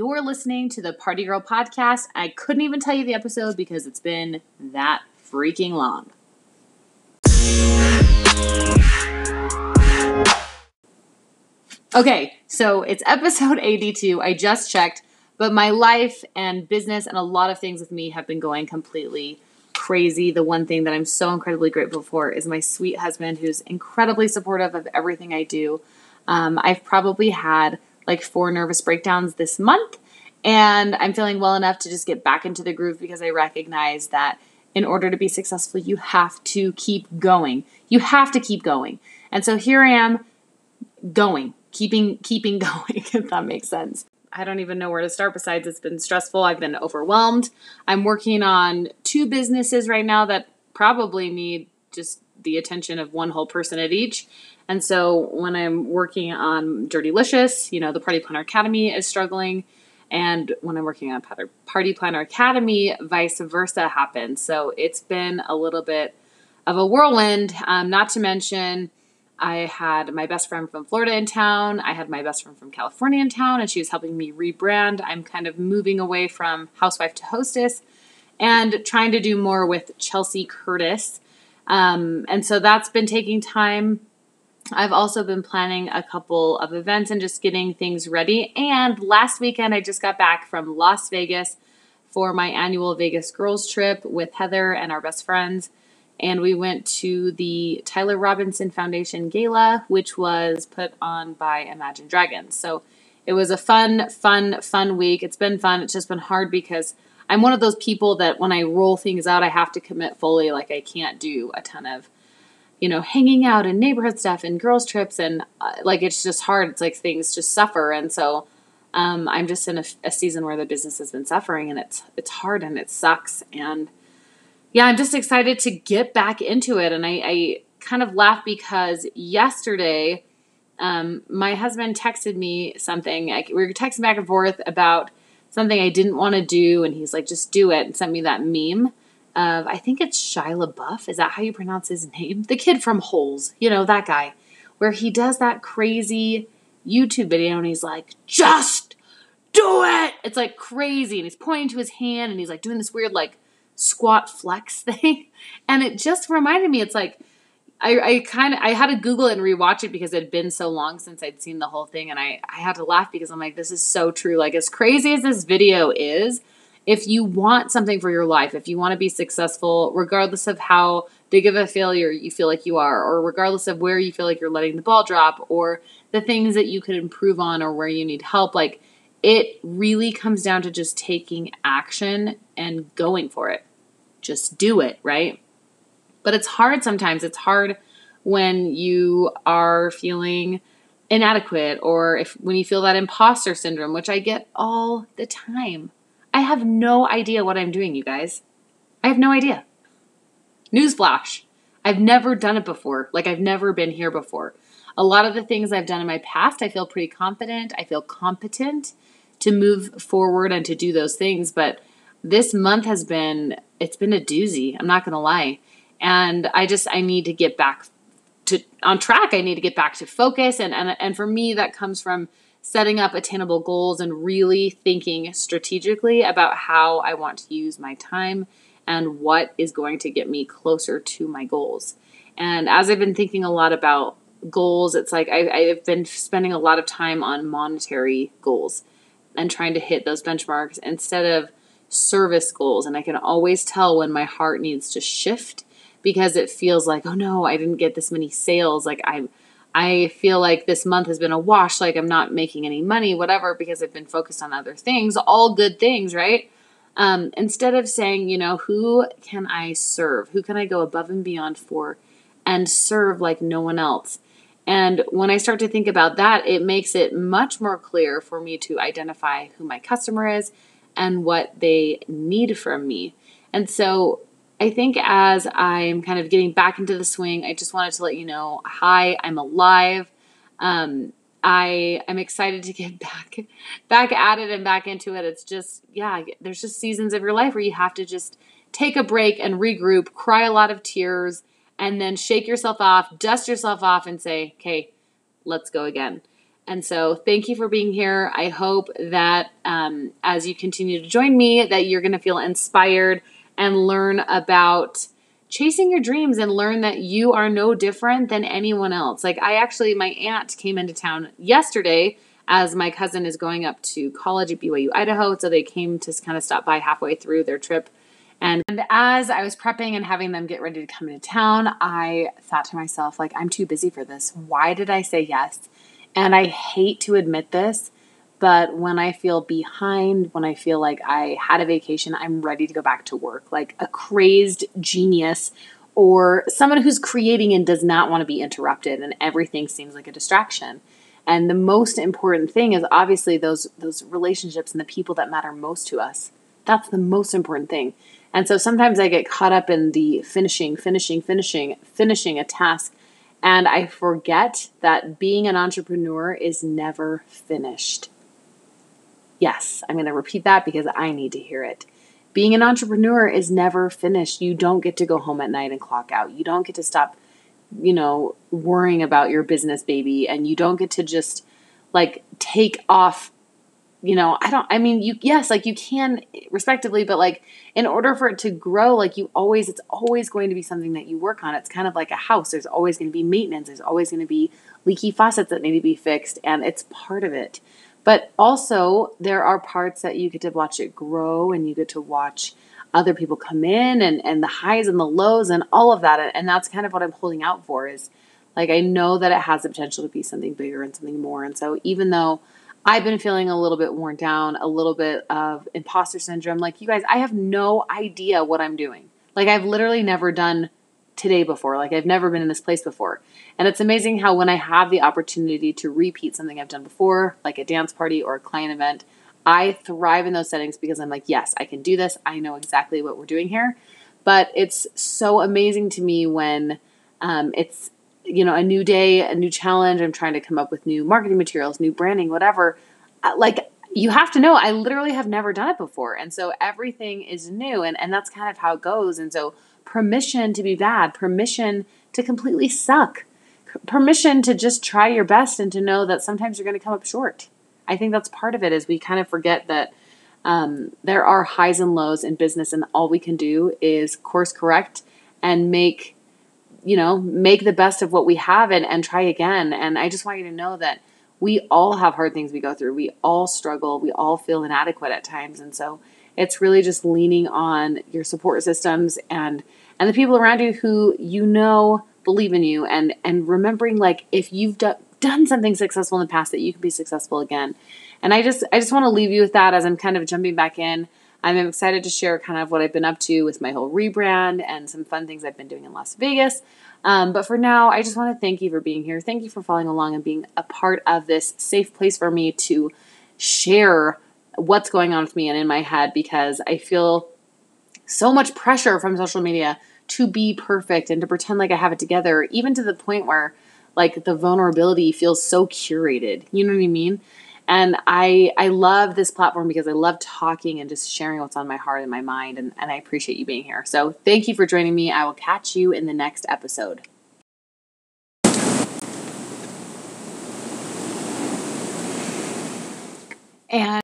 You're listening to the Party Girl podcast. I couldn't even tell you the episode because it's been that freaking long. Okay, so it's episode 82. I just checked, but my life and business and a lot of things with me have been going completely crazy. The one thing that I'm so incredibly grateful for is my sweet husband, who's incredibly supportive of everything I do. Um, I've probably had like four nervous breakdowns this month, and I'm feeling well enough to just get back into the groove because I recognize that in order to be successful, you have to keep going. You have to keep going. And so here I am going keeping keeping going if that makes sense. I don't even know where to start besides it's been stressful. I've been overwhelmed. I'm working on two businesses right now that probably need just the attention of one whole person at each and so when i'm working on dirtylicious you know the party planner academy is struggling and when i'm working on party planner academy vice versa happens so it's been a little bit of a whirlwind um, not to mention I had my best friend from Florida in town. I had my best friend from California in town, and she was helping me rebrand. I'm kind of moving away from housewife to hostess and trying to do more with Chelsea Curtis. Um, and so that's been taking time. I've also been planning a couple of events and just getting things ready. And last weekend, I just got back from Las Vegas for my annual Vegas girls trip with Heather and our best friends and we went to the Tyler Robinson Foundation Gala, which was put on by Imagine Dragons. So it was a fun, fun, fun week. It's been fun. It's just been hard because I'm one of those people that when I roll things out, I have to commit fully. Like I can't do a ton of, you know, hanging out and neighborhood stuff and girls trips and uh, like it's just hard. It's like things just suffer, and so um, I'm just in a, a season where the business has been suffering, and it's it's hard and it sucks and yeah, I'm just excited to get back into it. And I, I kind of laugh because yesterday, um, my husband texted me something. I, we were texting back and forth about something I didn't want to do, and he's like, "Just do it," and sent me that meme of I think it's Shia LaBeouf. Is that how you pronounce his name? The kid from Holes, you know that guy, where he does that crazy YouTube video, and he's like, "Just do it." It's like crazy, and he's pointing to his hand, and he's like doing this weird like squat flex thing. And it just reminded me, it's like, I, I kind of I had to Google it and rewatch it because it had been so long since I'd seen the whole thing, and I I had to laugh because I'm like, this is so true. Like as crazy as this video is, if you want something for your life, if you want to be successful, regardless of how big of a failure you feel like you are, or regardless of where you feel like you're letting the ball drop, or the things that you could improve on, or where you need help, like it really comes down to just taking action and going for it just do it, right? But it's hard sometimes. It's hard when you are feeling inadequate or if when you feel that imposter syndrome, which I get all the time. I have no idea what I'm doing, you guys. I have no idea. Newsflash. I've never done it before. Like I've never been here before. A lot of the things I've done in my past, I feel pretty confident. I feel competent to move forward and to do those things, but this month has been it's been a doozy. I'm not going to lie. And I just I need to get back to on track. I need to get back to focus and and and for me that comes from setting up attainable goals and really thinking strategically about how I want to use my time and what is going to get me closer to my goals. And as I've been thinking a lot about goals, it's like I, I've been spending a lot of time on monetary goals and trying to hit those benchmarks instead of service goals. And I can always tell when my heart needs to shift because it feels like, oh no, I didn't get this many sales. Like I I feel like this month has been a wash, like I'm not making any money, whatever, because I've been focused on other things, all good things, right? Um, instead of saying, you know, who can I serve? Who can I go above and beyond for and serve like no one else? And when I start to think about that, it makes it much more clear for me to identify who my customer is and what they need from me. And so I think as I'm kind of getting back into the swing, I just wanted to let you know hi, I'm alive. Um, I am excited to get back back at it and back into it. It's just yeah, there's just seasons of your life where you have to just take a break and regroup, cry a lot of tears, and then shake yourself off, dust yourself off and say, "Okay, let's go again." And so, thank you for being here. I hope that um, as you continue to join me, that you're going to feel inspired and learn about chasing your dreams and learn that you are no different than anyone else. Like, I actually, my aunt came into town yesterday as my cousin is going up to college at BYU, Idaho. So they came to kind of stop by halfway through their trip. And, as I was prepping and having them get ready to come into town, I thought to myself, like, I'm too busy for this. Why did I say yes? And I hate to admit this, but when I feel behind, when I feel like I had a vacation, I'm ready to go back to work, like a crazed genius or someone who's creating and does not want to be interrupted and everything seems like a distraction. And the most important thing is obviously those those relationships and the people that matter most to us. That's the most important thing. And so sometimes I get caught up in the finishing, finishing, finishing, finishing a task and I forget that being an entrepreneur is never finished. Yes, I'm going to repeat that because I need to hear it. Being an entrepreneur is never finished. You don't get to go home at night and clock out. You don't get to stop, you know, worrying about your business baby and you don't get to just like take off you know, I don't, I mean, you, yes, like you can respectively, but like in order for it to grow, like you always, it's always going to be something that you work on. It's kind of like a house. There's always going to be maintenance. There's always going to be leaky faucets that need to be fixed, and it's part of it. But also, there are parts that you get to watch it grow and you get to watch other people come in and, and the highs and the lows and all of that. And that's kind of what I'm holding out for is like, I know that it has the potential to be something bigger and something more. And so, even though I've been feeling a little bit worn down, a little bit of imposter syndrome. Like, you guys, I have no idea what I'm doing. Like, I've literally never done today before. Like, I've never been in this place before. And it's amazing how when I have the opportunity to repeat something I've done before, like a dance party or a client event, I thrive in those settings because I'm like, yes, I can do this. I know exactly what we're doing here. But it's so amazing to me when um, it's you know, a new day, a new challenge. I'm trying to come up with new marketing materials, new branding, whatever. Uh, like you have to know, I literally have never done it before. And so everything is new and, and that's kind of how it goes. And so permission to be bad, permission to completely suck, permission to just try your best and to know that sometimes you're going to come up short. I think that's part of it is we kind of forget that um, there are highs and lows in business and all we can do is course correct and make you know, make the best of what we have and, and try again. And I just want you to know that we all have hard things we go through. We all struggle. We all feel inadequate at times. And so it's really just leaning on your support systems and and the people around you who you know believe in you and and remembering like if you've do, done something successful in the past that you can be successful again. And I just I just want to leave you with that as I'm kind of jumping back in. I'm excited to share kind of what I've been up to with my whole rebrand and some fun things I've been doing in Las Vegas. Um, but for now, I just want to thank you for being here. Thank you for following along and being a part of this safe place for me to share what's going on with me and in my head because I feel so much pressure from social media to be perfect and to pretend like I have it together, even to the point where like the vulnerability feels so curated. You know what I mean? And I I love this platform because I love talking and just sharing what's on my heart and my mind and, and I appreciate you being here. So thank you for joining me. I will catch you in the next episode. And